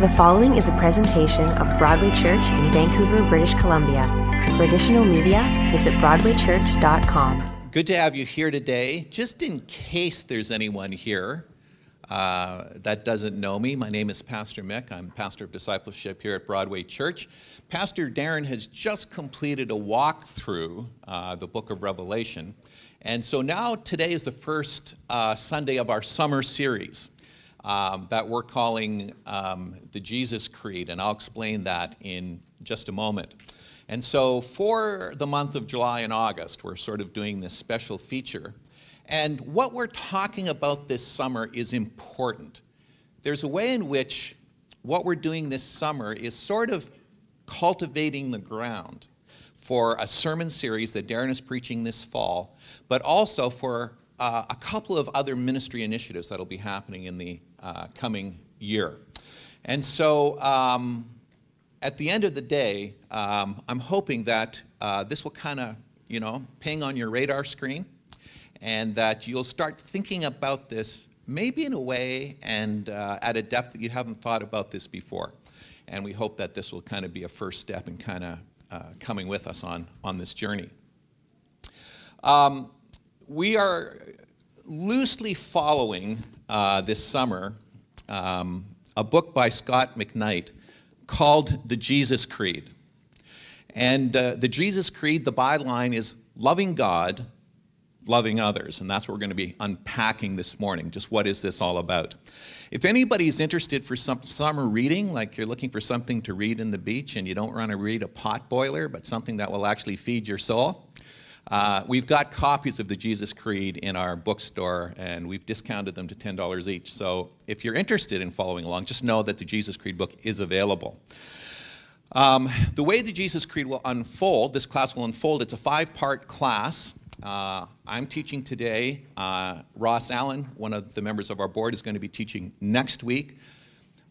The following is a presentation of Broadway Church in Vancouver, British Columbia. For additional media, visit BroadwayChurch.com. Good to have you here today. Just in case there's anyone here uh, that doesn't know me, my name is Pastor Mick. I'm pastor of discipleship here at Broadway Church. Pastor Darren has just completed a walk through uh, the book of Revelation. And so now today is the first uh, Sunday of our summer series um, that we're calling um, the Jesus Creed, and I'll explain that in just a moment. And so for the month of July and August, we're sort of doing this special feature. And what we're talking about this summer is important. There's a way in which what we're doing this summer is sort of cultivating the ground for a sermon series that Darren is preaching this fall, but also for uh, a couple of other ministry initiatives that'll be happening in the uh, coming year. And so, um, at the end of the day, um, I'm hoping that uh, this will kind of, you know, ping on your radar screen and that you'll start thinking about this maybe in a way and uh, at a depth that you haven't thought about this before. And we hope that this will kind of be a first step in kind of uh, coming with us on, on this journey. Um, we are loosely following uh, this summer um, a book by Scot McKnight called The Jesus Creed. And uh, the Jesus Creed, the byline is loving God, loving others. And that's what we're going to be unpacking this morning. Just what is this all about? If anybody's interested for some summer reading, like you're looking for something to read in the beach and you don't want to read a pot boiler, but something that will actually feed your soul, uh, we've got copies of the Jesus Creed in our bookstore, and we've discounted them to $10 each. So if you're interested in following along, just know that the Jesus Creed book is available. Um, the way the Jesus Creed will unfold, this class will unfold, it's a five part class. Uh, I'm teaching today. Uh, Ross Allen, one of the members of our board, is going to be teaching next week.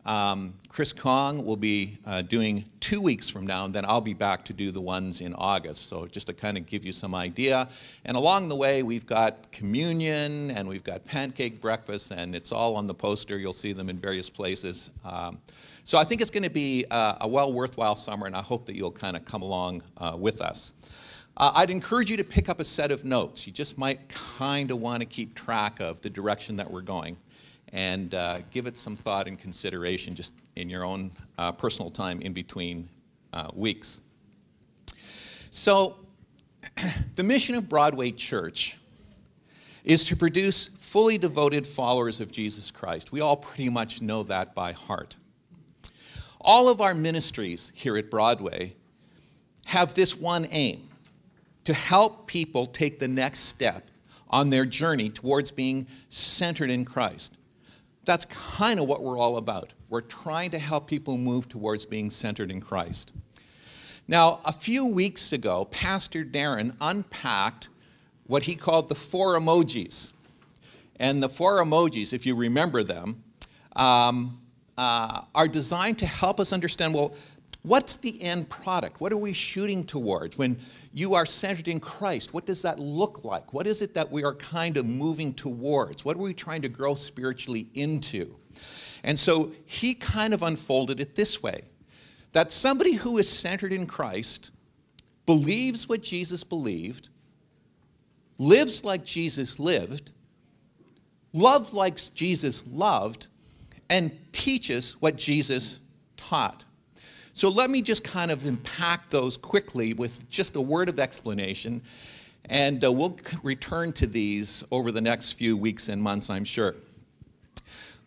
Um, Chris Kong will be uh, doing two weeks from now, and then I'll be back to do the ones in August. So, just to kind of give you some idea. And along the way, we've got communion and we've got pancake breakfast, and it's all on the poster. You'll see them in various places. Um, so, I think it's going to be uh, a well worthwhile summer, and I hope that you'll kind of come along uh, with us. Uh, I'd encourage you to pick up a set of notes. You just might kind of want to keep track of the direction that we're going and uh, give it some thought and consideration just in your own uh, personal time in between uh, weeks. So, the mission of Broadway Church is to produce fully devoted followers of Jesus Christ. We all pretty much know that by heart. All of our ministries here at Broadway have this one aim to help people take the next step on their journey towards being centered in Christ that's kind of what we're all about. We're trying to help people move towards being centered in Christ. Now, a few weeks ago, Pastor Darren unpacked what he called the four emojis. And the four emojis, if you remember them, um, uh, are designed to help us understand well, What's the end product? What are we shooting towards? When you are centered in Christ, what does that look like? What is it that we are kind of moving towards? What are we trying to grow spiritually into? And so he kind of unfolded it this way that somebody who is centered in Christ believes what Jesus believed, lives like Jesus lived, loves like Jesus loved, and teaches what Jesus taught. So let me just kind of impact those quickly with just a word of explanation, and uh, we'll return to these over the next few weeks and months, I'm sure.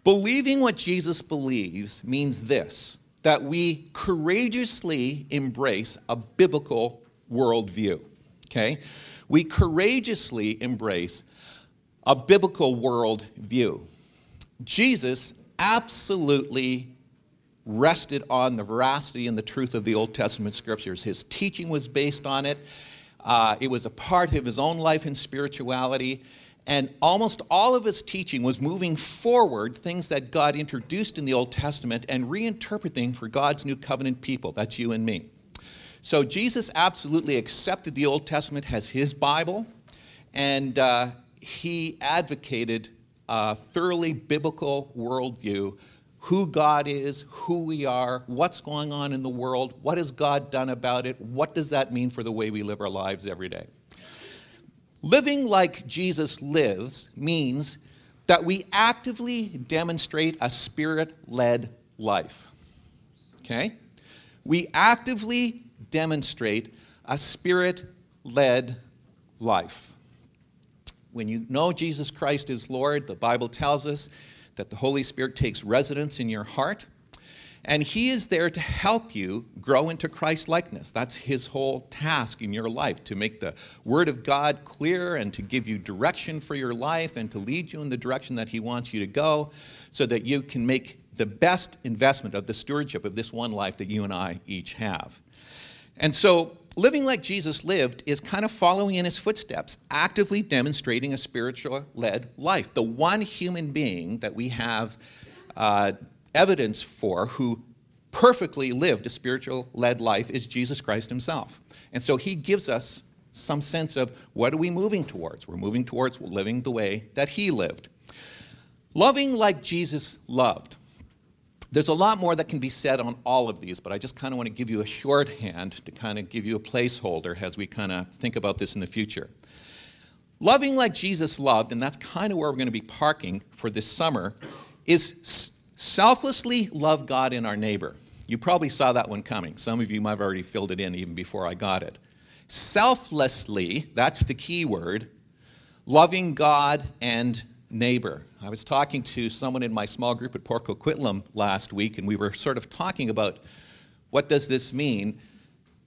Believing what Jesus believes means this that we courageously embrace a biblical worldview. Okay? We courageously embrace a biblical worldview. Jesus absolutely rested on the veracity and the truth of the Old Testament scriptures. His teaching was based on it, uh, it was a part of his own life and spirituality. And almost all of his teaching was moving forward things that God introduced in the Old Testament and reinterpreting for God's new covenant people. That's you and me. So Jesus absolutely accepted the Old Testament as his Bible, and uh, he advocated a thoroughly biblical worldview who God is, who we are, what's going on in the world, what has God done about it, what does that mean for the way we live our lives every day. Living like Jesus lives means that we actively demonstrate a spirit led life. Okay? We actively demonstrate a spirit led life. When you know Jesus Christ is Lord, the Bible tells us that the Holy Spirit takes residence in your heart, and He is there to help you grow into Christ likeness. That's His whole task in your life to make the Word of God clear and to give you direction for your life and to lead you in the direction that He wants you to go so that you can make the best investment of the stewardship of this one life that you and I each have. And so, living like Jesus lived is kind of following in his footsteps, actively demonstrating a spiritual led life. The one human being that we have uh, evidence for who perfectly lived a spiritual led life is Jesus Christ himself. And so he gives us some sense of what are we moving towards? We're moving towards living the way that he lived. Loving like Jesus loved. There's a lot more that can be said on all of these, but I just kind of want to give you a shorthand to kind of give you a placeholder as we kind of think about this in the future. Loving like Jesus loved, and that's kind of where we're going to be parking for this summer, is selflessly love God and our neighbor. You probably saw that one coming. Some of you might have already filled it in even before I got it. Selflessly, that's the key word, loving God and neighbor. I was talking to someone in my small group at Port Coquitlam last week, and we were sort of talking about what does this mean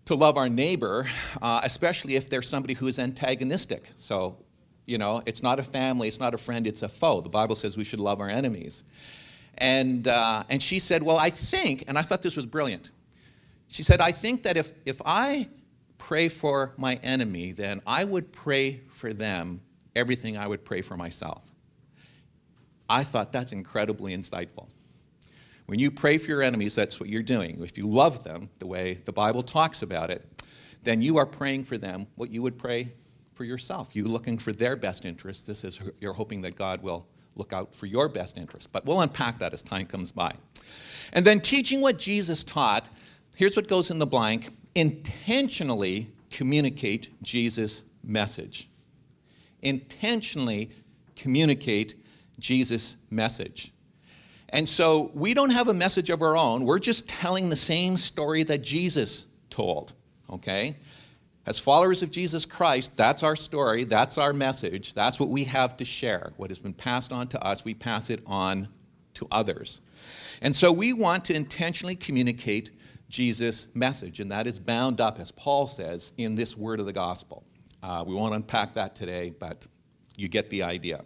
to love our neighbor, uh, especially if they're somebody who is antagonistic. So, you know, it's not a family, it's not a friend, it's a foe. The Bible says we should love our enemies. And, uh, and she said, Well, I think, and I thought this was brilliant. She said, I think that if, if I pray for my enemy, then I would pray for them everything I would pray for myself. I thought that's incredibly insightful. When you pray for your enemies, that's what you're doing. If you love them the way the Bible talks about it, then you are praying for them what you would pray for yourself. You looking for their best interest. This is you're hoping that God will look out for your best interest. But we'll unpack that as time comes by. And then teaching what Jesus taught, here's what goes in the blank intentionally communicate Jesus' message. Intentionally communicate Jesus' message. And so we don't have a message of our own. We're just telling the same story that Jesus told, okay? As followers of Jesus Christ, that's our story, that's our message, that's what we have to share. What has been passed on to us, we pass it on to others. And so we want to intentionally communicate Jesus' message, and that is bound up, as Paul says, in this word of the gospel. Uh, we won't unpack that today, but you get the idea.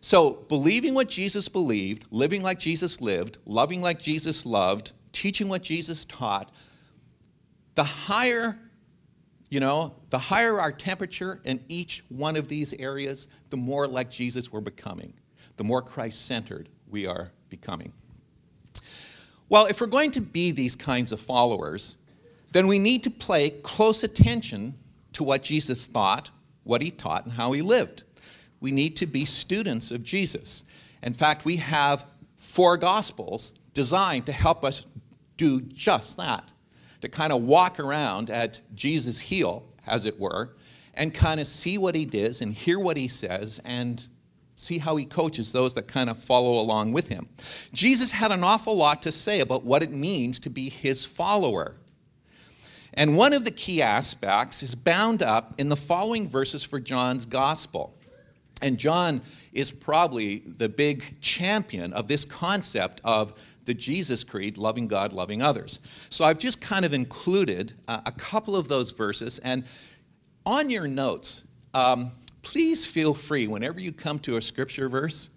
So, believing what Jesus believed, living like Jesus lived, loving like Jesus loved, teaching what Jesus taught, the higher, you know, the higher our temperature in each one of these areas, the more like Jesus we're becoming, the more Christ centered we are becoming. Well, if we're going to be these kinds of followers, then we need to pay close attention to what Jesus thought, what he taught, and how he lived we need to be students of Jesus. In fact, we have four gospels designed to help us do just that to kind of walk around at Jesus' heel, as it were, and kind of see what he does and hear what he says and see how he coaches those that kind of follow along with him. Jesus had an awful lot to say about what it means to be his follower. And one of the key aspects is bound up in the following verses for John's gospel. And John is probably the big champion of this concept of the Jesus Creed, loving God, loving others. So I've just kind of included uh, a couple of those verses. And on your notes, um, please feel free, whenever you come to a scripture verse,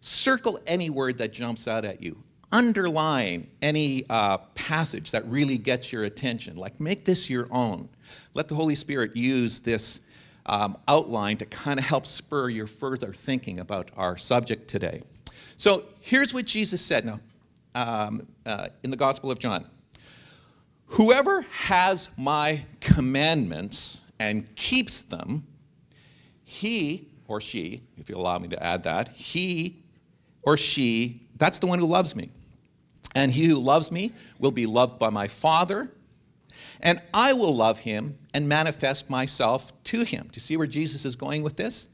circle any word that jumps out at you. Underline any uh, passage that really gets your attention. Like, make this your own. Let the Holy Spirit use this um, outline to kind of help spur your further thinking about our subject today. So here's what Jesus said now um, uh, in the Gospel of John Whoever has my commandments and keeps them, he or she, if you allow me to add that, he or she That's the one who loves me. And he who loves me will be loved by my Father, and I will love him and manifest myself to him. Do you see where Jesus is going with this?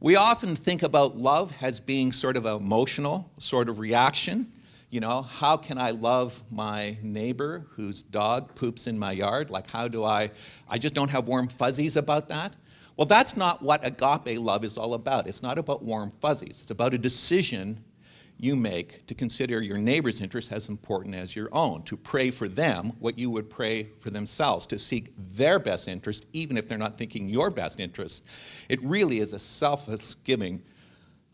We often think about love as being sort of an emotional sort of reaction. You know, how can I love my neighbor whose dog poops in my yard? Like, how do I? I just don't have warm fuzzies about that. Well, that's not what agape love is all about. It's not about warm fuzzies, it's about a decision you make to consider your neighbor's interest as important as your own, to pray for them what you would pray for themselves, to seek their best interest, even if they're not thinking your best interest. It really is a selfless giving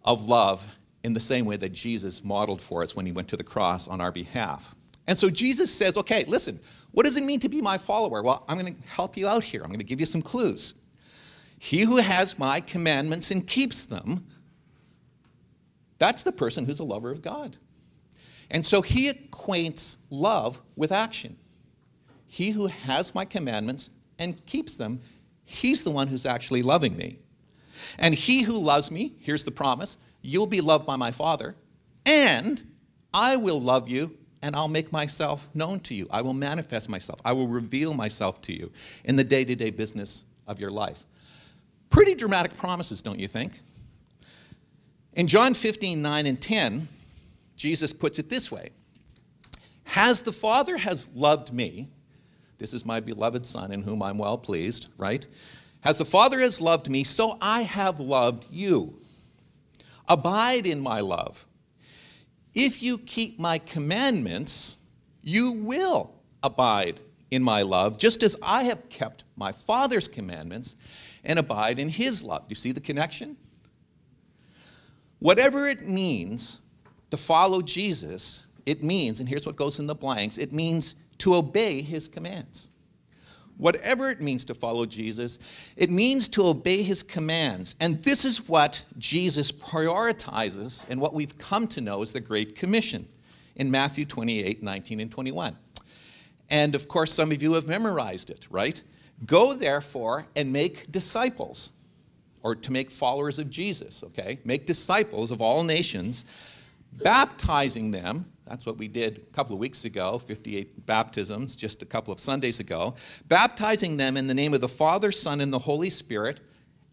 of love in the same way that Jesus modeled for us when he went to the cross on our behalf. And so Jesus says, okay, listen, what does it mean to be my follower? Well, I'm going to help you out here. I'm going to give you some clues. He who has my commandments and keeps them that's the person who's a lover of God. And so he acquaints love with action. He who has my commandments and keeps them, he's the one who's actually loving me. And he who loves me, here's the promise you'll be loved by my Father, and I will love you and I'll make myself known to you. I will manifest myself. I will reveal myself to you in the day to day business of your life. Pretty dramatic promises, don't you think? In John 15, 9 and 10, Jesus puts it this way Has the Father has loved me, this is my beloved Son in whom I'm well pleased, right? As the Father has loved me, so I have loved you. Abide in my love. If you keep my commandments, you will abide in my love, just as I have kept my Father's commandments and abide in his love. Do you see the connection? Whatever it means to follow Jesus, it means, and here's what goes in the blanks it means to obey his commands. Whatever it means to follow Jesus, it means to obey his commands. And this is what Jesus prioritizes and what we've come to know as the Great Commission in Matthew 28 19 and 21. And of course, some of you have memorized it, right? Go therefore and make disciples or to make followers of Jesus, okay? Make disciples of all nations, baptizing them. That's what we did a couple of weeks ago, 58 baptisms just a couple of Sundays ago. Baptizing them in the name of the Father, Son, and the Holy Spirit.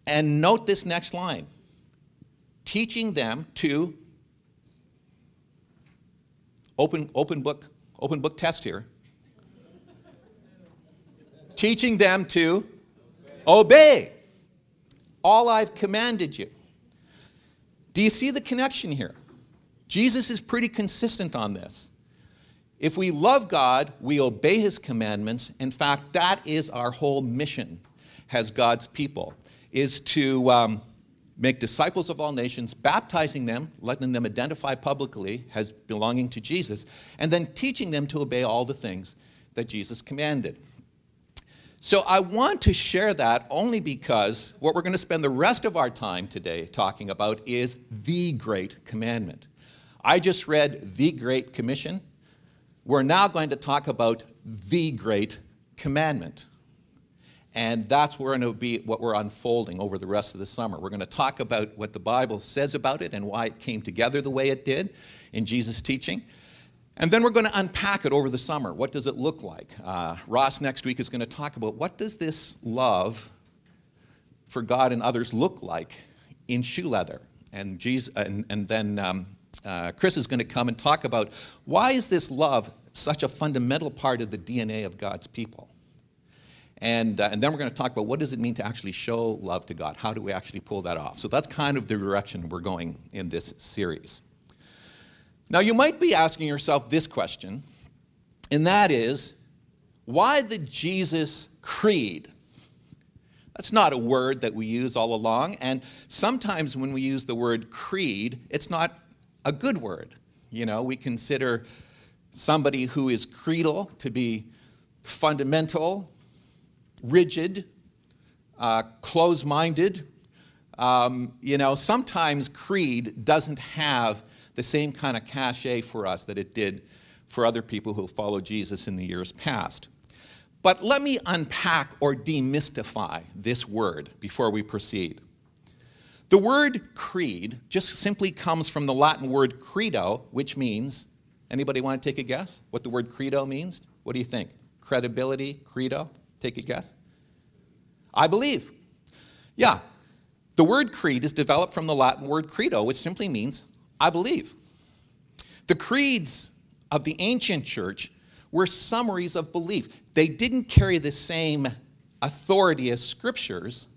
And note this next line teaching them to open, open book open book test here teaching them to obey all I've commanded you. Do you see the connection here? Jesus is pretty consistent on this. If we love God, we obey his commandments. In fact, that is our whole mission as God's people, is to um, make disciples of all nations, baptizing them, letting them identify publicly as belonging to Jesus, and then teaching them to obey all the things that Jesus commanded. So I want to share that only because what we're going to spend the rest of our time today talking about is the Great Commandment. I just read the Great Commission. We're now going to talk about the Great Commandment. And that's going to be what we're unfolding over the rest of the summer. We're going to talk about what the Bible says about it and why it came together the way it did in Jesus' teaching. And then we're going to unpack it over the summer. What does it look like? Uh, Ross next week is going to talk about what does this love for God and others look like in shoe leather. And, Jesus, and, and then um, uh, Chris is going to come and talk about why is this love such a fundamental part of the DNA of God's people. And, uh, and then we're going to talk about what does it mean to actually show love to God? How do we actually pull that off? So that's kind of the direction we're going in this series. Now, you might be asking yourself this question, and that is why the Jesus Creed? That's not a word that we use all along, and sometimes when we use the word creed, it's not a good word. You know, we consider somebody who is creedal to be fundamental, rigid, uh, close minded. Um, you know, sometimes creed doesn't have the same kind of cachet for us that it did for other people who followed Jesus in the years past. But let me unpack or demystify this word before we proceed. The word creed just simply comes from the Latin word credo, which means, anybody want to take a guess what the word credo means? What do you think? Credibility, credo? Take a guess. I believe. Yeah. The word creed is developed from the Latin word credo, which simply means I believe. The creeds of the ancient church were summaries of belief. They didn't carry the same authority as scriptures,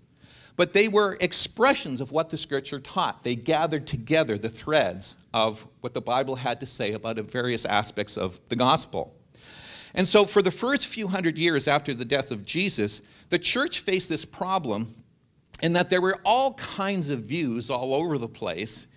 but they were expressions of what the scripture taught. They gathered together the threads of what the Bible had to say about various aspects of the gospel. And so, for the first few hundred years after the death of Jesus, the church faced this problem in that there were all kinds of views all over the place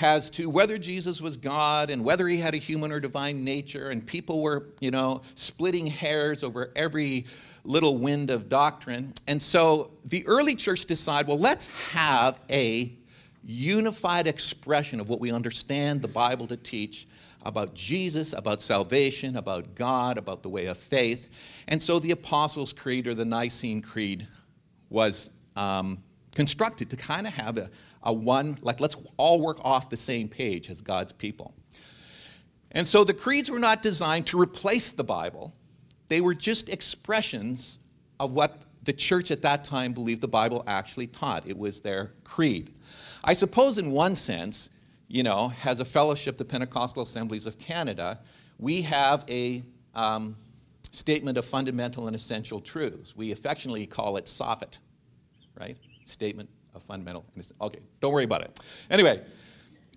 as to whether Jesus was God and whether he had a human or divine nature, and people were, you know, splitting hairs over every little wind of doctrine. And so the early church decided, well, let's have a unified expression of what we understand the Bible to teach about Jesus, about salvation, about God, about the way of faith. And so the Apostles' Creed or the Nicene Creed was um, constructed to kind of have a, a one, like let's all work off the same page as God's people. And so the creeds were not designed to replace the Bible, they were just expressions of what the church at that time believed the Bible actually taught. It was their creed. I suppose, in one sense, you know, as a fellowship, the Pentecostal Assemblies of Canada, we have a um, statement of fundamental and essential truths. We affectionately call it SOFIT, right? Statement of fundamental. Okay, don't worry about it. Anyway,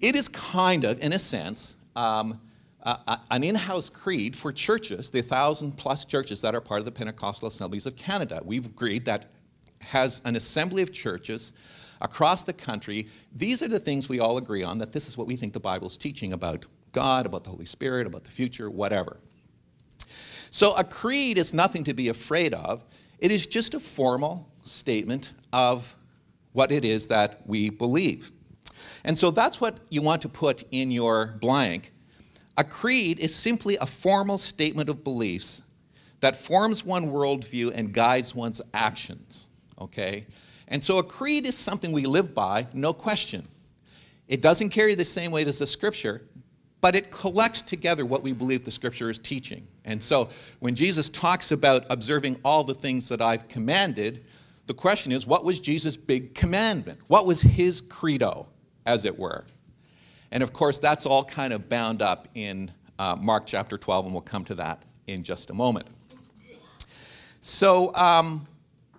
it is kind of, in a sense, um, uh, an in house creed for churches, the thousand plus churches that are part of the Pentecostal Assemblies of Canada. We've agreed that has an assembly of churches across the country. These are the things we all agree on that this is what we think the Bible's teaching about God, about the Holy Spirit, about the future, whatever. So a creed is nothing to be afraid of, it is just a formal statement of what it is that we believe. And so that's what you want to put in your blank a creed is simply a formal statement of beliefs that forms one worldview and guides one's actions. Okay? And so a creed is something we live by, no question. It doesn't carry the same weight as the scripture, but it collects together what we believe the scripture is teaching. And so when Jesus talks about observing all the things that I've commanded, the question is what was Jesus' big commandment? What was his credo, as it were? And of course, that's all kind of bound up in uh, Mark chapter 12, and we'll come to that in just a moment. So um,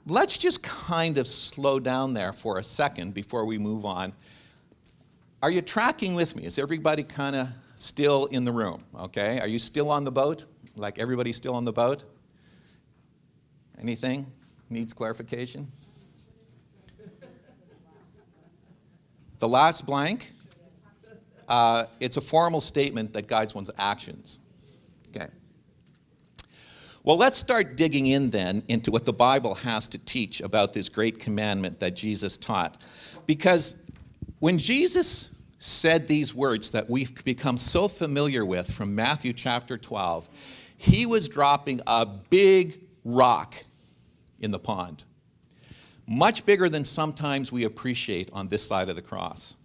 let's just kind of slow down there for a second before we move on. Are you tracking with me? Is everybody kind of still in the room? Okay. Are you still on the boat? Like everybody's still on the boat? Anything needs clarification? The last blank? Uh, it's a formal statement that guides one's actions. Okay. Well, let's start digging in then into what the Bible has to teach about this great commandment that Jesus taught. Because when Jesus said these words that we've become so familiar with from Matthew chapter 12, he was dropping a big rock in the pond, much bigger than sometimes we appreciate on this side of the cross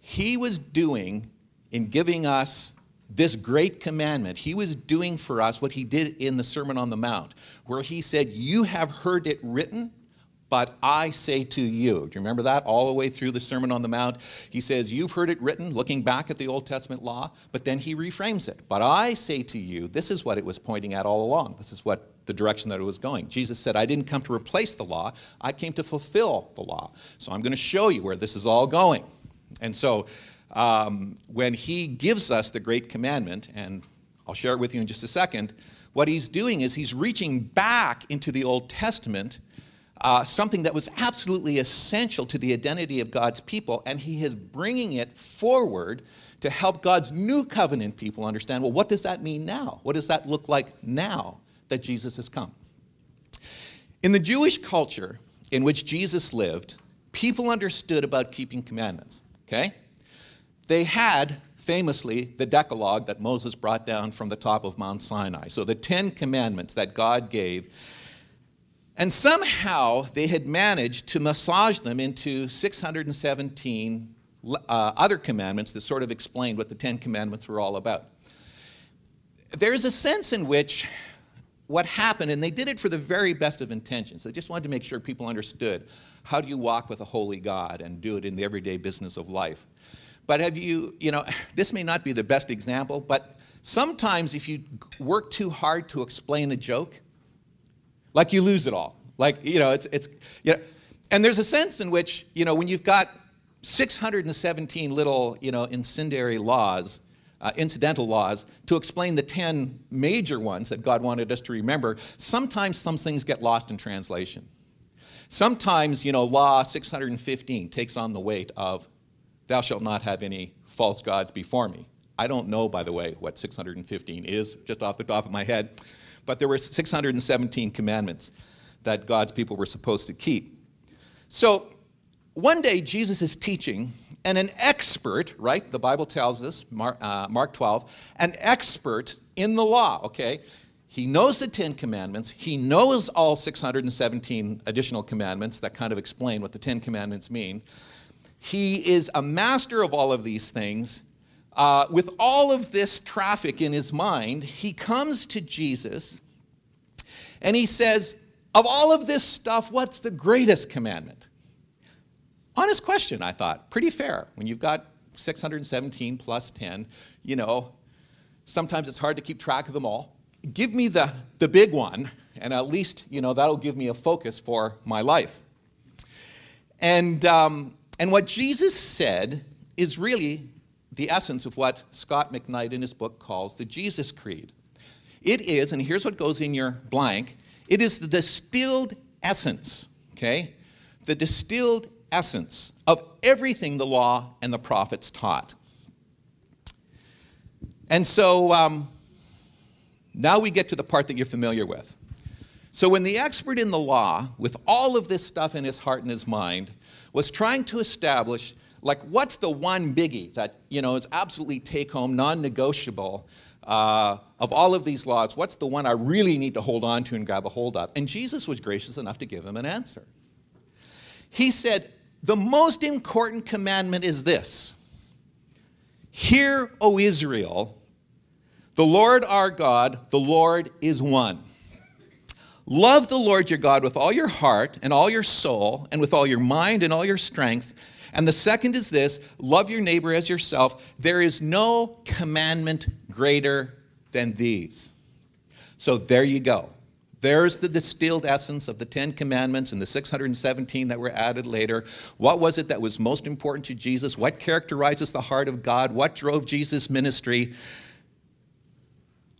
he was doing in giving us this great commandment, he was doing for us what he did in the Sermon on the Mount, where he said, You have heard it written, but I say to you. Do you remember that all the way through the Sermon on the Mount? He says, You've heard it written, looking back at the Old Testament law, but then he reframes it. But I say to you, this is what it was pointing at all along. This is what the direction that it was going. Jesus said, I didn't come to replace the law, I came to fulfill the law. So I'm going to show you where this is all going. And so um, when he gives us the great commandment, and I'll share it with you in just a second, what he's doing is he's reaching back into the Old Testament, uh, something that was absolutely essential to the identity of God's people, and he is bringing it forward to help God's new covenant people understand well, what does that mean now? What does that look like now that Jesus has come? In the Jewish culture in which Jesus lived, people understood about keeping commandments. Okay? They had famously the Decalogue that Moses brought down from the top of Mount Sinai. So the Ten Commandments that God gave. And somehow they had managed to massage them into 617 uh, other commandments that sort of explained what the Ten Commandments were all about. There's a sense in which what happened, and they did it for the very best of intentions. They just wanted to make sure people understood how do you walk with a holy God and do it in the everyday business of life. But have you, you know, this may not be the best example, but sometimes if you work too hard to explain a joke, like you lose it all. Like, you know, it's, it's you know, and there's a sense in which, you know, when you've got 617 little, you know, incendiary laws, uh, incidental laws to explain the 10 major ones that God wanted us to remember, sometimes some things get lost in translation. Sometimes, you know, law 615 takes on the weight of, thou shalt not have any false gods before me. I don't know, by the way, what 615 is, just off the top of my head, but there were 617 commandments that God's people were supposed to keep. So one day Jesus is teaching and an expert, right? The Bible tells us, Mark, uh, Mark 12, an expert in the law, okay? He knows the Ten Commandments. He knows all 617 additional commandments that kind of explain what the Ten Commandments mean. He is a master of all of these things. Uh, with all of this traffic in his mind, he comes to Jesus and he says, Of all of this stuff, what's the greatest commandment? Honest question, I thought. Pretty fair. When you've got 617 plus 10, you know, sometimes it's hard to keep track of them all. Give me the, the big one, and at least, you know, that'll give me a focus for my life. And, um, and what Jesus said is really the essence of what Scot McKnight in his book calls the Jesus Creed. It is, and here's what goes in your blank it is the distilled essence, okay? The distilled essence of everything the law and the prophets taught. And so um, now we get to the part that you're familiar with. So when the expert in the law, with all of this stuff in his heart and his mind, was trying to establish, like, what's the one biggie that, you know, is absolutely take home, non negotiable uh, of all of these laws, what's the one I really need to hold on to and grab a hold of? And Jesus was gracious enough to give him an answer. He said, the most important commandment is this Hear, O Israel, the Lord our God, the Lord is one. Love the Lord your God with all your heart and all your soul and with all your mind and all your strength. And the second is this love your neighbor as yourself. There is no commandment greater than these. So there you go. There's the distilled essence of the Ten Commandments and the 617 that were added later. What was it that was most important to Jesus? What characterizes the heart of God? What drove Jesus' ministry?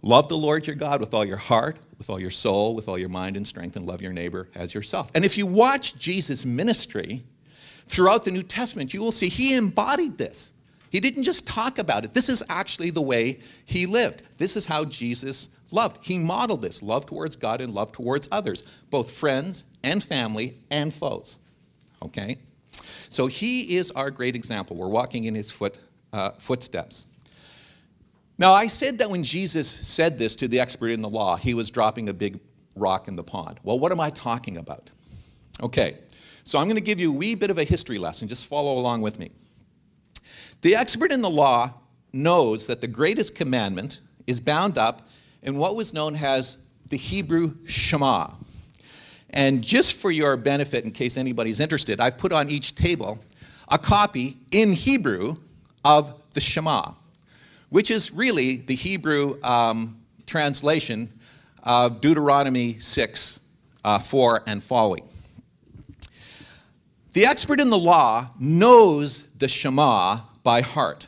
Love the Lord your God with all your heart, with all your soul, with all your mind and strength, and love your neighbor as yourself. And if you watch Jesus' ministry throughout the New Testament, you will see he embodied this. He didn't just talk about it. This is actually the way he lived. This is how Jesus loved. He modeled this love towards God and love towards others, both friends and family and foes. Okay? So he is our great example. We're walking in his foot, uh, footsteps. Now, I said that when Jesus said this to the expert in the law, he was dropping a big rock in the pond. Well, what am I talking about? Okay, so I'm going to give you a wee bit of a history lesson. Just follow along with me. The expert in the law knows that the greatest commandment is bound up in what was known as the Hebrew Shema. And just for your benefit, in case anybody's interested, I've put on each table a copy in Hebrew of the Shema, which is really the Hebrew um, translation of Deuteronomy 6, uh, 4, and following. The expert in the law knows the Shema by heart.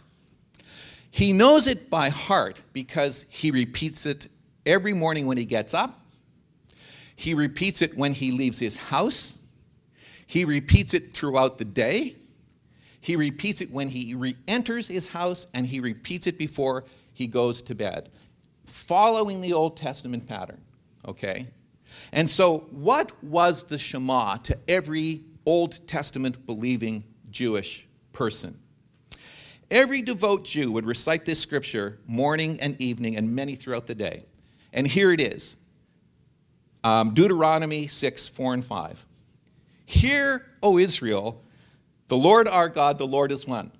He knows it by heart because he repeats it every morning when he gets up. He repeats it when he leaves his house. He repeats it throughout the day. He repeats it when he re enters his house, and he repeats it before he goes to bed, following the Old Testament pattern. Okay? And so, what was the Shema to every Old Testament believing Jewish person? Every devout Jew would recite this scripture morning and evening and many throughout the day. And here it is Um, Deuteronomy 6, 4 and 5. Hear, O Israel, the Lord our God, the Lord is one.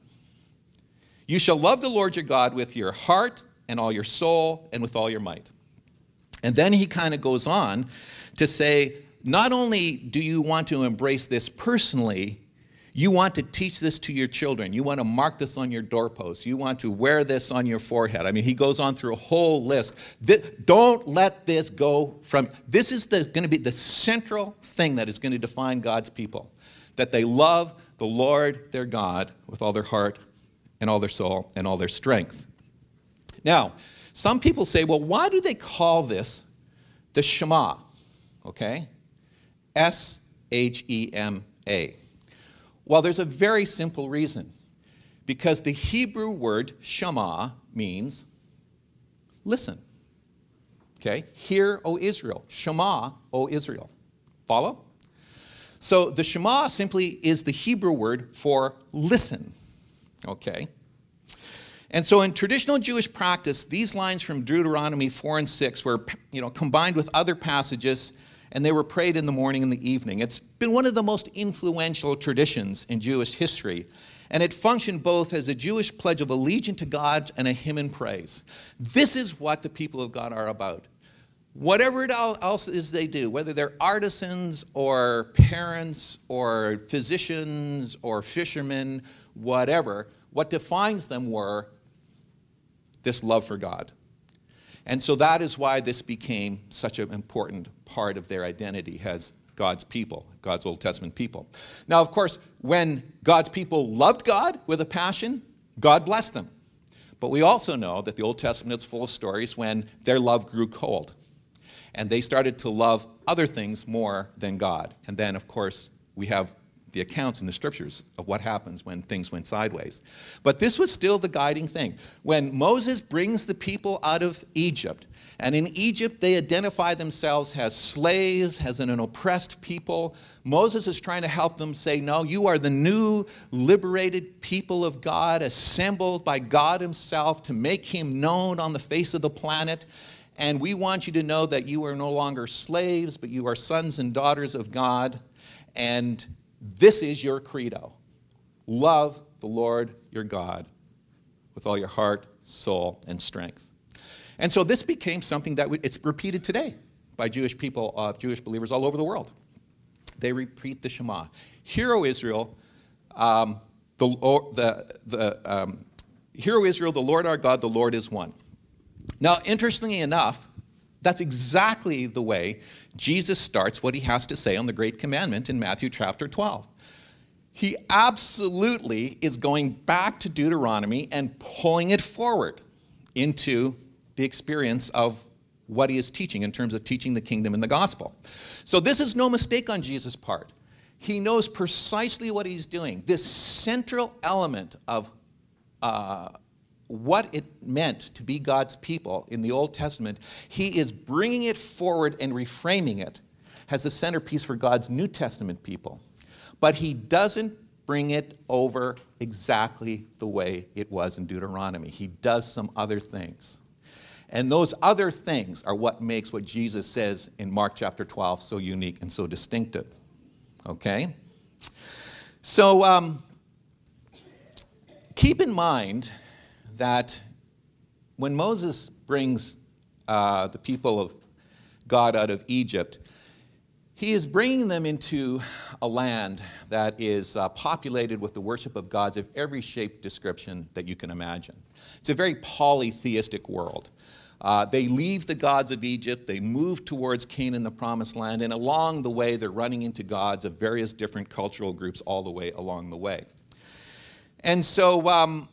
You shall love the Lord your God with your heart and all your soul and with all your might. And then he kind of goes on to say, not only do you want to embrace this personally, you want to teach this to your children. You want to mark this on your doorpost. You want to wear this on your forehead. I mean, he goes on through a whole list. This, don't let this go from. This is going to be the central thing that is going to define God's people that they love the Lord their God with all their heart and all their soul and all their strength. Now, some people say, well, why do they call this the Shema? Okay? S H E M A. Well, there's a very simple reason. Because the Hebrew word Shema means listen. Okay? Hear, O Israel. Shema, O Israel. Follow? So the Shema simply is the Hebrew word for listen. Okay? And so in traditional Jewish practice, these lines from Deuteronomy 4 and 6 were you know, combined with other passages and they were prayed in the morning and the evening. It's been one of the most influential traditions in Jewish history, and it functioned both as a Jewish pledge of allegiance to God and a hymn and praise. This is what the people of God are about. Whatever else is they do, whether they're artisans or parents or physicians or fishermen, whatever, what defines them were this love for God. And so that is why this became such an important part of their identity as God's people, God's Old Testament people. Now, of course, when God's people loved God with a passion, God blessed them. But we also know that the Old Testament is full of stories when their love grew cold and they started to love other things more than God. And then, of course, we have the accounts in the scriptures of what happens when things went sideways. But this was still the guiding thing. When Moses brings the people out of Egypt, and in Egypt they identify themselves as slaves, as an oppressed people, Moses is trying to help them say, No, you are the new liberated people of God, assembled by God Himself to make Him known on the face of the planet. And we want you to know that you are no longer slaves, but you are sons and daughters of God. And this is your credo love the Lord your God with all your heart, soul, and strength. And so this became something that we, it's repeated today by Jewish people, uh, Jewish believers all over the world. They repeat the Shema. Hear, O Israel, um, the, the, the um, Hear, Israel, the Lord our God, the Lord is one. Now, interestingly enough, that's exactly the way Jesus starts what he has to say on the Great Commandment in Matthew chapter 12. He absolutely is going back to Deuteronomy and pulling it forward into the experience of what he is teaching in terms of teaching the kingdom and the gospel. So, this is no mistake on Jesus' part. He knows precisely what he's doing. This central element of uh, what it meant to be God's people in the Old Testament, he is bringing it forward and reframing it as the centerpiece for God's New Testament people. But he doesn't bring it over exactly the way it was in Deuteronomy. He does some other things. And those other things are what makes what Jesus says in Mark chapter 12 so unique and so distinctive. Okay? So um, keep in mind that when Moses brings uh, the people of God out of Egypt, he is bringing them into a land that is uh, populated with the worship of gods of every shape, description that you can imagine. It's a very polytheistic world. Uh, they leave the gods of Egypt, they move towards Canaan, the promised land, and along the way, they're running into gods of various different cultural groups all the way along the way. And so, um,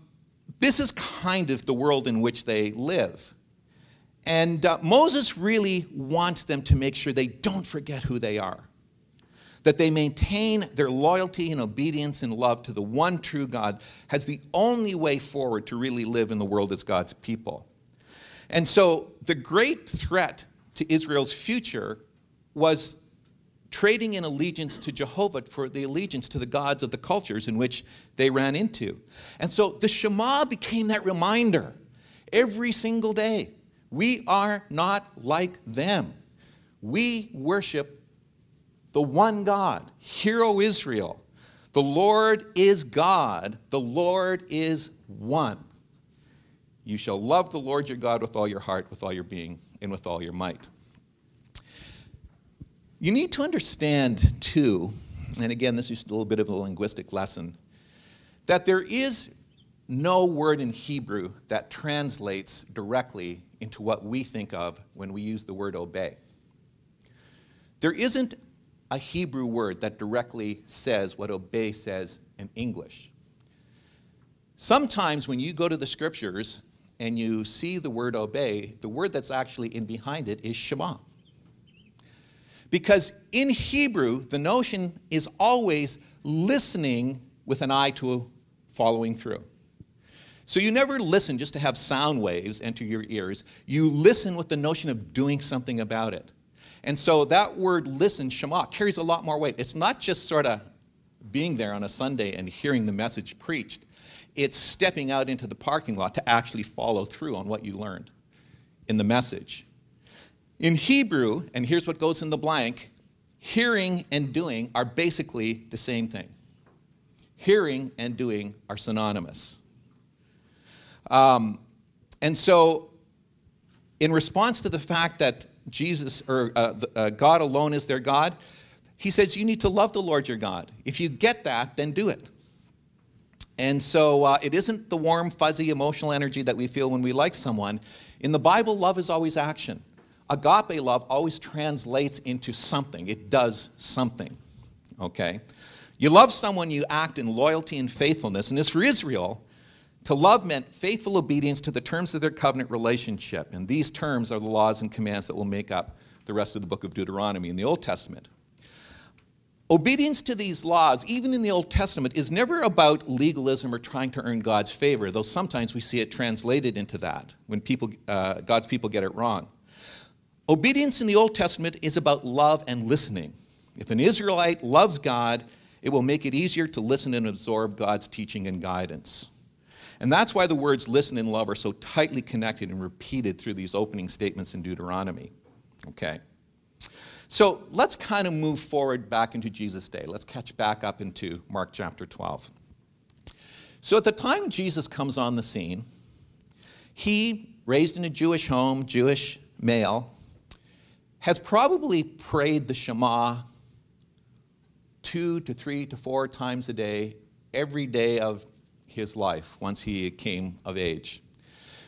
this is kind of the world in which they live. And uh, Moses really wants them to make sure they don't forget who they are, that they maintain their loyalty and obedience and love to the one true God as the only way forward to really live in the world as God's people. And so the great threat to Israel's future was trading in allegiance to Jehovah for the allegiance to the gods of the cultures in which they ran into. And so the Shema became that reminder every single day. We are not like them. We worship the one God. Hear, O Israel. The Lord is God, the Lord is one. You shall love the Lord your God with all your heart, with all your being, and with all your might. You need to understand, too, and again, this is a little bit of a linguistic lesson, that there is no word in Hebrew that translates directly into what we think of when we use the word obey. There isn't a Hebrew word that directly says what obey says in English. Sometimes when you go to the scriptures and you see the word obey, the word that's actually in behind it is Shema. Because in Hebrew, the notion is always listening with an eye to following through. So you never listen just to have sound waves enter your ears. You listen with the notion of doing something about it. And so that word listen, Shema, carries a lot more weight. It's not just sort of being there on a Sunday and hearing the message preached, it's stepping out into the parking lot to actually follow through on what you learned in the message. In Hebrew, and here's what goes in the blank hearing and doing are basically the same thing. Hearing and doing are synonymous. Um, and so, in response to the fact that Jesus or uh, uh, God alone is their God, he says you need to love the Lord your God. If you get that, then do it. And so uh, it isn't the warm, fuzzy emotional energy that we feel when we like someone. In the Bible, love is always action agape love always translates into something, it does something. Okay? You love someone, you act in loyalty and faithfulness. And as for Israel, to love meant faithful obedience to the terms of their covenant relationship. And these terms are the laws and commands that will make up the rest of the book of Deuteronomy in the Old Testament. Obedience to these laws, even in the Old Testament, is never about legalism or trying to earn God's favor, though sometimes we see it translated into that when people, uh, God's people get it wrong. Obedience in the Old Testament is about love and listening. If an Israelite loves God, it will make it easier to listen and absorb God's teaching and guidance. And that's why the words listen and love are so tightly connected and repeated through these opening statements in Deuteronomy. Okay? So let's kind of move forward back into Jesus' day. Let's catch back up into Mark chapter 12. So at the time Jesus comes on the scene, he, raised in a Jewish home, Jewish male, has probably prayed the Shema two to three to four times a day, every day of his life once he came of age.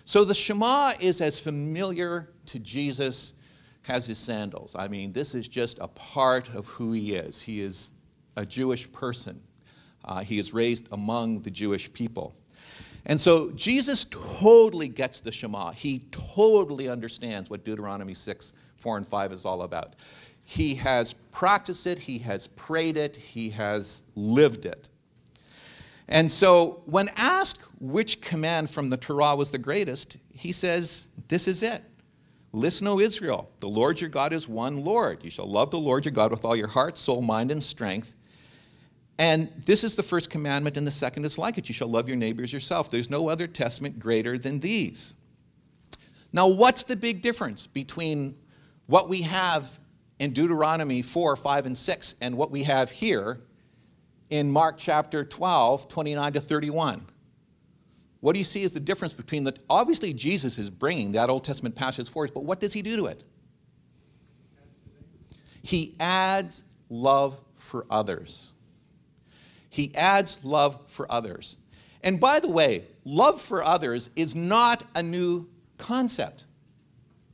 So the Shema is as familiar to Jesus as his sandals. I mean, this is just a part of who he is. He is a Jewish person, uh, he is raised among the Jewish people. And so Jesus totally gets the Shema. He totally understands what Deuteronomy 6 4 and 5 is all about. He has practiced it, he has prayed it, he has lived it. And so, when asked which command from the Torah was the greatest, he says, This is it. Listen, O Israel, the Lord your God is one Lord. You shall love the Lord your God with all your heart, soul, mind, and strength. And this is the first commandment, and the second is like it. You shall love your neighbors yourself. There's no other testament greater than these. Now, what's the big difference between what we have in Deuteronomy 4, 5, and 6, and what we have here in Mark chapter 12, 29 to 31. What do you see is the difference between the. Obviously, Jesus is bringing that Old Testament passage forward, but what does he do to it? He adds love for others. He adds love for others. And by the way, love for others is not a new concept,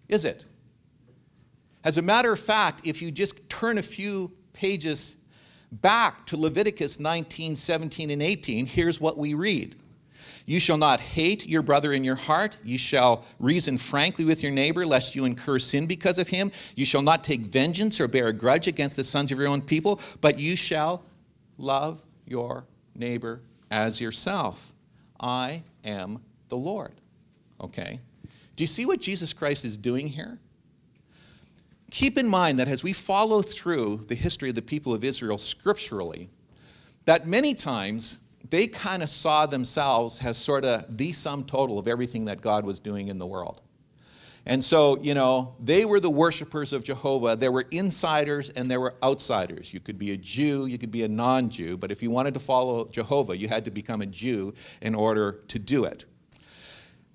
is it? As a matter of fact, if you just turn a few pages back to Leviticus 19, 17, and 18, here's what we read. You shall not hate your brother in your heart. You shall reason frankly with your neighbor, lest you incur sin because of him. You shall not take vengeance or bear a grudge against the sons of your own people, but you shall love your neighbor as yourself. I am the Lord. Okay? Do you see what Jesus Christ is doing here? Keep in mind that as we follow through the history of the people of Israel scripturally, that many times they kind of saw themselves as sort of the sum total of everything that God was doing in the world. And so, you know, they were the worshipers of Jehovah. There were insiders and there were outsiders. You could be a Jew, you could be a non Jew, but if you wanted to follow Jehovah, you had to become a Jew in order to do it.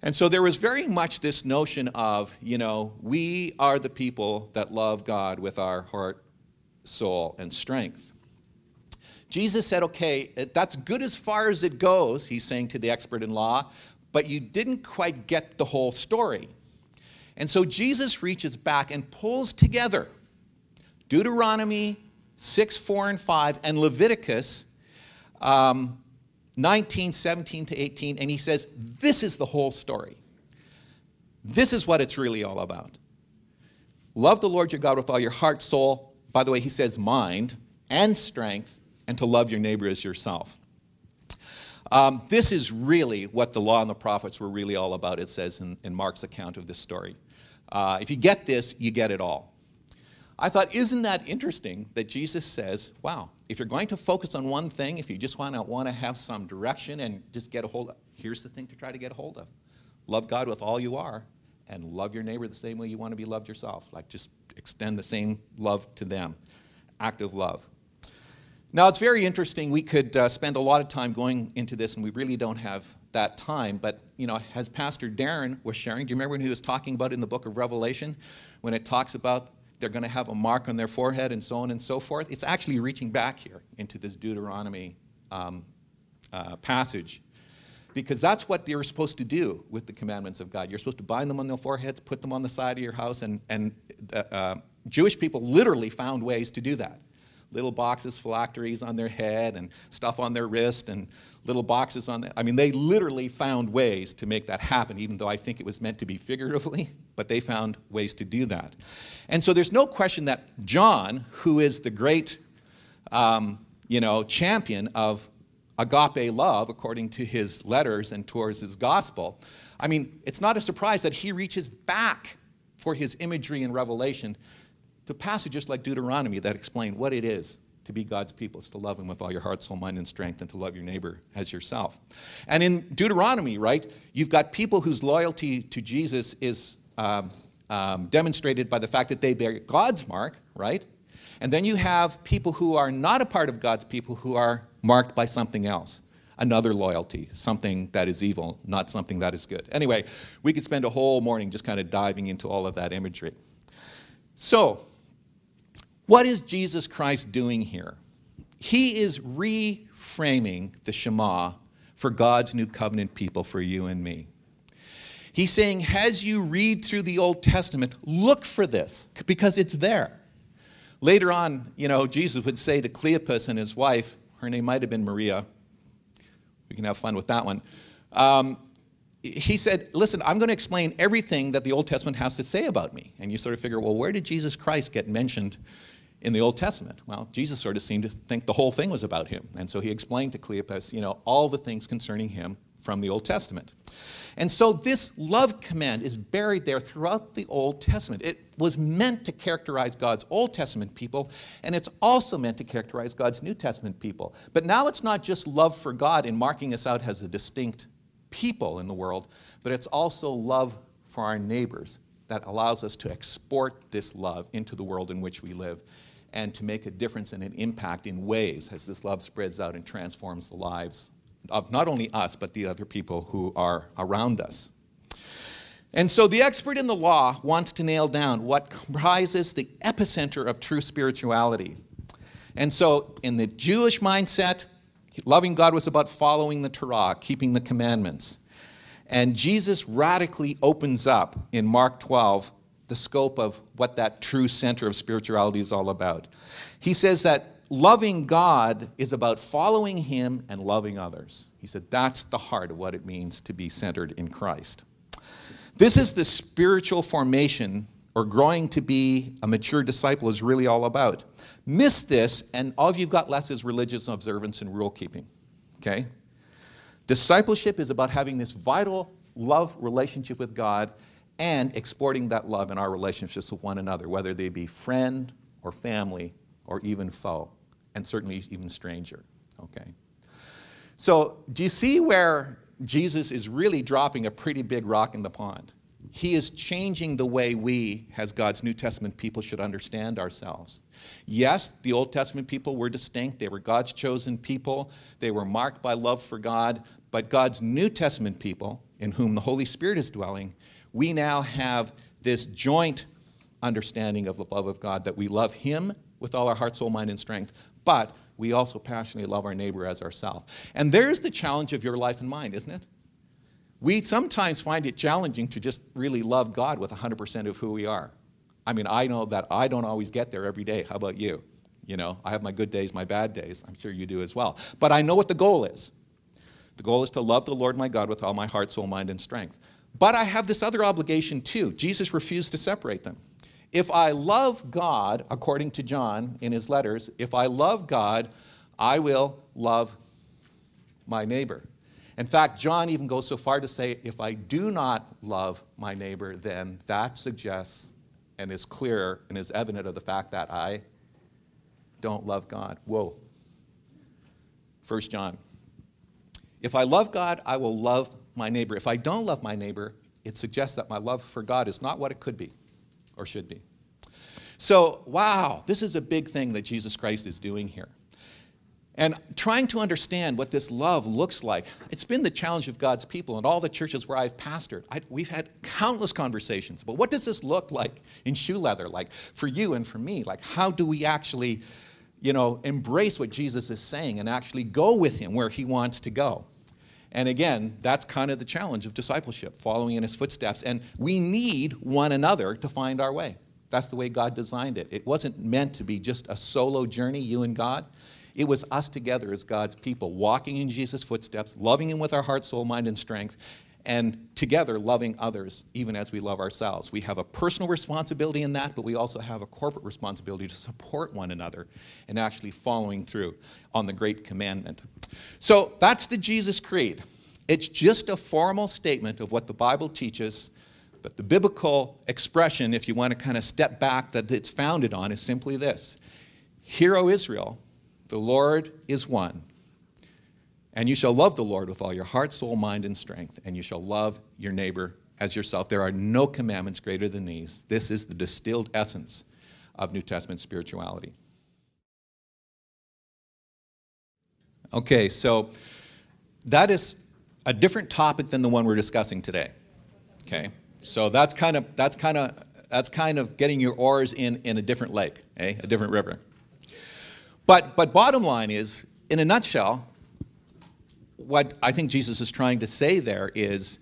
And so there was very much this notion of, you know, we are the people that love God with our heart, soul, and strength. Jesus said, okay, that's good as far as it goes, he's saying to the expert in law, but you didn't quite get the whole story. And so Jesus reaches back and pulls together Deuteronomy 6, 4, and 5, and Leviticus um, 19, 17 to 18, and he says, This is the whole story. This is what it's really all about. Love the Lord your God with all your heart, soul, by the way, he says mind, and strength, and to love your neighbor as yourself. Um, this is really what the law and the prophets were really all about, it says in, in Mark's account of this story. Uh, if you get this, you get it all. I thought, isn't that interesting that Jesus says, wow, if you're going to focus on one thing, if you just want to, want to have some direction and just get a hold of, here's the thing to try to get a hold of. Love God with all you are and love your neighbor the same way you want to be loved yourself. Like just extend the same love to them. Active love. Now, it's very interesting. We could uh, spend a lot of time going into this, and we really don't have that time. But, you know, as Pastor Darren was sharing, do you remember when he was talking about in the book of Revelation, when it talks about they're going to have a mark on their forehead and so on and so forth? It's actually reaching back here into this Deuteronomy um, uh, passage. Because that's what you're supposed to do with the commandments of God. You're supposed to bind them on their foreheads, put them on the side of your house, and, and uh, Jewish people literally found ways to do that little boxes, phylacteries on their head and stuff on their wrist and little boxes on that. I mean, they literally found ways to make that happen, even though I think it was meant to be figuratively, but they found ways to do that. And so there's no question that John, who is the great, um, you know, champion of agape love, according to his letters and towards his gospel, I mean, it's not a surprise that he reaches back for his imagery and revelation to passages like Deuteronomy that explain what it is to be God's people. It's to love Him with all your heart, soul, mind, and strength, and to love your neighbor as yourself. And in Deuteronomy, right, you've got people whose loyalty to Jesus is um, um, demonstrated by the fact that they bear God's mark, right? And then you have people who are not a part of God's people who are marked by something else. Another loyalty, something that is evil, not something that is good. Anyway, we could spend a whole morning just kind of diving into all of that imagery. So, what is Jesus Christ doing here? He is reframing the Shema for God's new covenant people, for you and me. He's saying, as you read through the Old Testament, look for this because it's there. Later on, you know, Jesus would say to Cleopas and his wife, her name might have been Maria. We can have fun with that one. Um, he said, Listen, I'm going to explain everything that the Old Testament has to say about me. And you sort of figure, well, where did Jesus Christ get mentioned in the Old Testament? Well, Jesus sort of seemed to think the whole thing was about him. And so he explained to Cleopas, you know, all the things concerning him from the Old Testament. And so this love command is buried there throughout the Old Testament. It was meant to characterize God's Old Testament people, and it's also meant to characterize God's New Testament people. But now it's not just love for God in marking us out as a distinct people in the world, but it's also love for our neighbors that allows us to export this love into the world in which we live and to make a difference and an impact in ways as this love spreads out and transforms the lives of not only us, but the other people who are around us. And so the expert in the law wants to nail down what comprises the epicenter of true spirituality. And so, in the Jewish mindset, loving God was about following the Torah, keeping the commandments. And Jesus radically opens up in Mark 12 the scope of what that true center of spirituality is all about. He says that loving God is about following Him and loving others. He said that's the heart of what it means to be centered in Christ. This is the spiritual formation or growing to be a mature disciple is really all about. Miss this, and all you've got left is religious observance and rule keeping. Okay? Discipleship is about having this vital love relationship with God and exporting that love in our relationships with one another, whether they be friend or family or even foe, and certainly even stranger. Okay? So, do you see where Jesus is really dropping a pretty big rock in the pond? He is changing the way we, as God's New Testament people, should understand ourselves. Yes, the Old Testament people were distinct. They were God's chosen people. They were marked by love for God. But God's New Testament people, in whom the Holy Spirit is dwelling, we now have this joint understanding of the love of God that we love Him with all our heart, soul, mind, and strength, but we also passionately love our neighbor as ourselves. And there's the challenge of your life and mind, isn't it? We sometimes find it challenging to just really love God with 100% of who we are. I mean, I know that I don't always get there every day. How about you? You know, I have my good days, my bad days. I'm sure you do as well. But I know what the goal is. The goal is to love the Lord my God with all my heart, soul, mind, and strength. But I have this other obligation too. Jesus refused to separate them. If I love God, according to John in his letters, if I love God, I will love my neighbor. In fact, John even goes so far to say, if I do not love my neighbor, then that suggests and is clear and is evident of the fact that I don't love God. Whoa. First John. If I love God, I will love my neighbor. If I don't love my neighbor, it suggests that my love for God is not what it could be or should be. So, wow, this is a big thing that Jesus Christ is doing here. And trying to understand what this love looks like, it's been the challenge of God's people and all the churches where I've pastored. I, we've had countless conversations about what does this look like in shoe leather, like for you and for me? Like, how do we actually, you know, embrace what Jesus is saying and actually go with him where he wants to go? And again, that's kind of the challenge of discipleship, following in his footsteps. And we need one another to find our way. That's the way God designed it. It wasn't meant to be just a solo journey, you and God. It was us together as God's people, walking in Jesus' footsteps, loving Him with our heart, soul, mind, and strength, and together loving others even as we love ourselves. We have a personal responsibility in that, but we also have a corporate responsibility to support one another and actually following through on the great commandment. So that's the Jesus Creed. It's just a formal statement of what the Bible teaches, but the biblical expression, if you want to kind of step back, that it's founded on is simply this Hear, O Israel, the Lord is one. And you shall love the Lord with all your heart, soul, mind, and strength, and you shall love your neighbor as yourself. There are no commandments greater than these. This is the distilled essence of New Testament spirituality. Okay, so that is a different topic than the one we're discussing today. Okay, so that's kind of that's kind of that's kind of getting your oars in in a different lake, eh? a different river. But, but bottom line is, in a nutshell, what I think Jesus is trying to say there is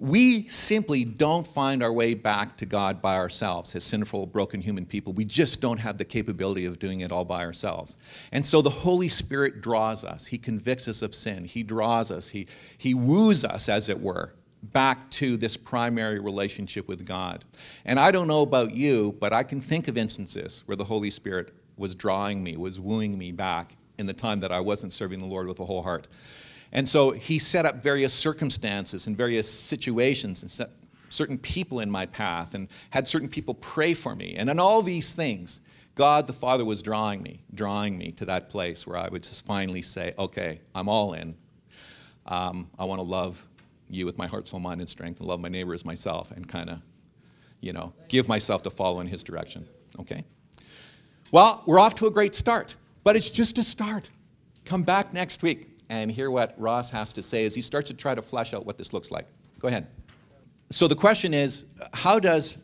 we simply don't find our way back to God by ourselves as sinful, broken human people. We just don't have the capability of doing it all by ourselves. And so the Holy Spirit draws us. He convicts us of sin. He draws us. He, he woos us, as it were, back to this primary relationship with God. And I don't know about you, but I can think of instances where the Holy Spirit was drawing me, was wooing me back in the time that I wasn't serving the Lord with a whole heart. And so he set up various circumstances and various situations and set certain people in my path and had certain people pray for me. And in all these things, God the Father was drawing me, drawing me to that place where I would just finally say, okay, I'm all in. Um, I want to love you with my heart, soul, mind, and strength, and love my neighbor as myself, and kind of, you know, give myself to follow in his direction. Okay? Well, we're off to a great start, but it's just a start. Come back next week and hear what Ross has to say as he starts to try to flesh out what this looks like. Go ahead. So the question is how does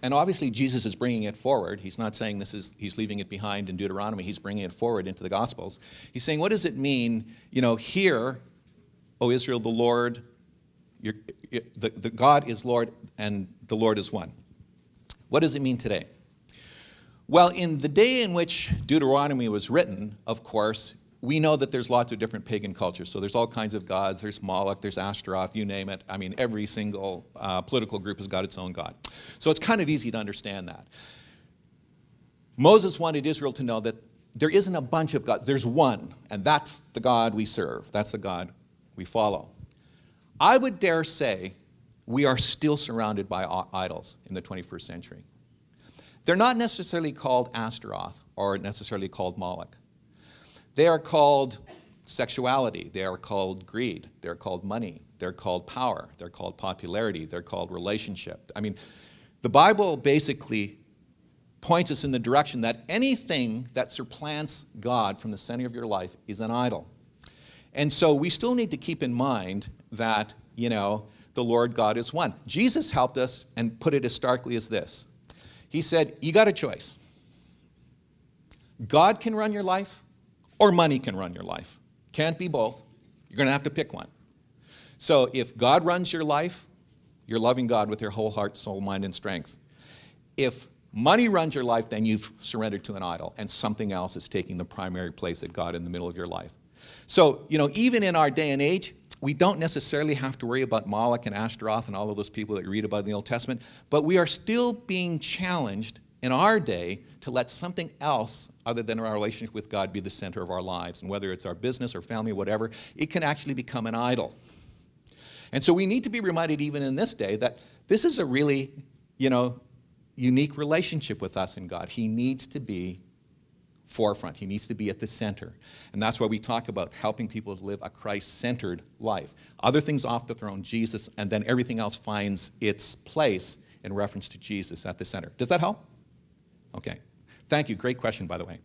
and obviously Jesus is bringing it forward. He's not saying this is he's leaving it behind in Deuteronomy. He's bringing it forward into the Gospels. He's saying, what does it mean? You know, here, O Israel, the Lord, the, the God is Lord, and the Lord is one. What does it mean today? Well, in the day in which Deuteronomy was written, of course, we know that there's lots of different pagan cultures. So there's all kinds of gods. There's Moloch, there's Ashtaroth, you name it. I mean, every single uh, political group has got its own god. So it's kind of easy to understand that. Moses wanted Israel to know that there isn't a bunch of gods, there's one, and that's the God we serve. That's the God we follow. I would dare say we are still surrounded by idols in the 21st century. They're not necessarily called Astaroth or necessarily called Moloch. They are called sexuality, they are called greed, they're called money, they're called power, they're called popularity, they're called relationship. I mean, the Bible basically points us in the direction that anything that supplants God from the center of your life is an idol. And so we still need to keep in mind that, you know, the Lord God is one. Jesus helped us and put it as starkly as this He said, You got a choice. God can run your life, or money can run your life. Can't be both. You're going to have to pick one. So if God runs your life, you're loving God with your whole heart, soul, mind, and strength. If money runs your life, then you've surrendered to an idol, and something else is taking the primary place of God in the middle of your life. So, you know, even in our day and age, we don't necessarily have to worry about Moloch and Ashtaroth and all of those people that you read about in the Old Testament, but we are still being challenged in our day to let something else other than our relationship with God be the center of our lives. And whether it's our business or family or whatever, it can actually become an idol. And so we need to be reminded, even in this day, that this is a really, you know, unique relationship with us and God. He needs to be forefront. He needs to be at the center. And that's why we talk about helping people to live a Christ centered life. Other things off the throne, Jesus, and then everything else finds its place in reference to Jesus at the center. Does that help? Okay. Thank you. Great question, by the way.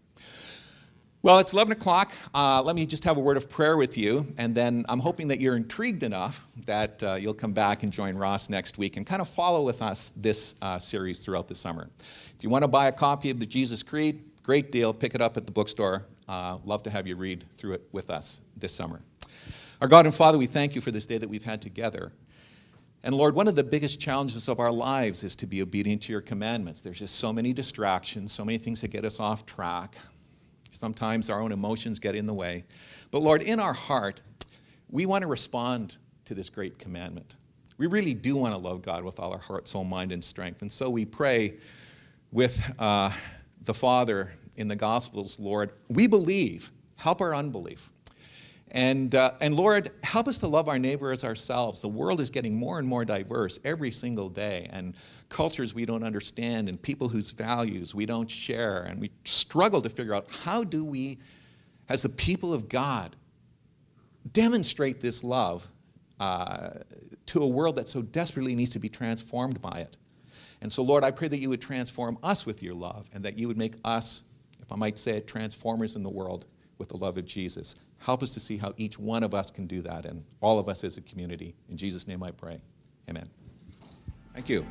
Well, it's 11 o'clock. Uh, let me just have a word of prayer with you, and then I'm hoping that you're intrigued enough that uh, you'll come back and join Ross next week and kind of follow with us this uh, series throughout the summer. If you want to buy a copy of the Jesus Creed, great deal. Pick it up at the bookstore. Uh, love to have you read through it with us this summer. Our God and Father, we thank you for this day that we've had together. And Lord, one of the biggest challenges of our lives is to be obedient to your commandments. There's just so many distractions, so many things that get us off track. Sometimes our own emotions get in the way. But Lord, in our heart, we want to respond to this great commandment. We really do want to love God with all our heart, soul, mind, and strength. And so we pray with uh, the Father in the Gospels, Lord, we believe, help our unbelief. And, uh, and Lord, help us to love our neighbor as ourselves. The world is getting more and more diverse every single day, and cultures we don't understand, and people whose values we don't share. And we struggle to figure out how do we, as the people of God, demonstrate this love uh, to a world that so desperately needs to be transformed by it. And so, Lord, I pray that you would transform us with your love, and that you would make us, if I might say it, transformers in the world with the love of Jesus. Help us to see how each one of us can do that, and all of us as a community. In Jesus' name I pray. Amen. Thank you.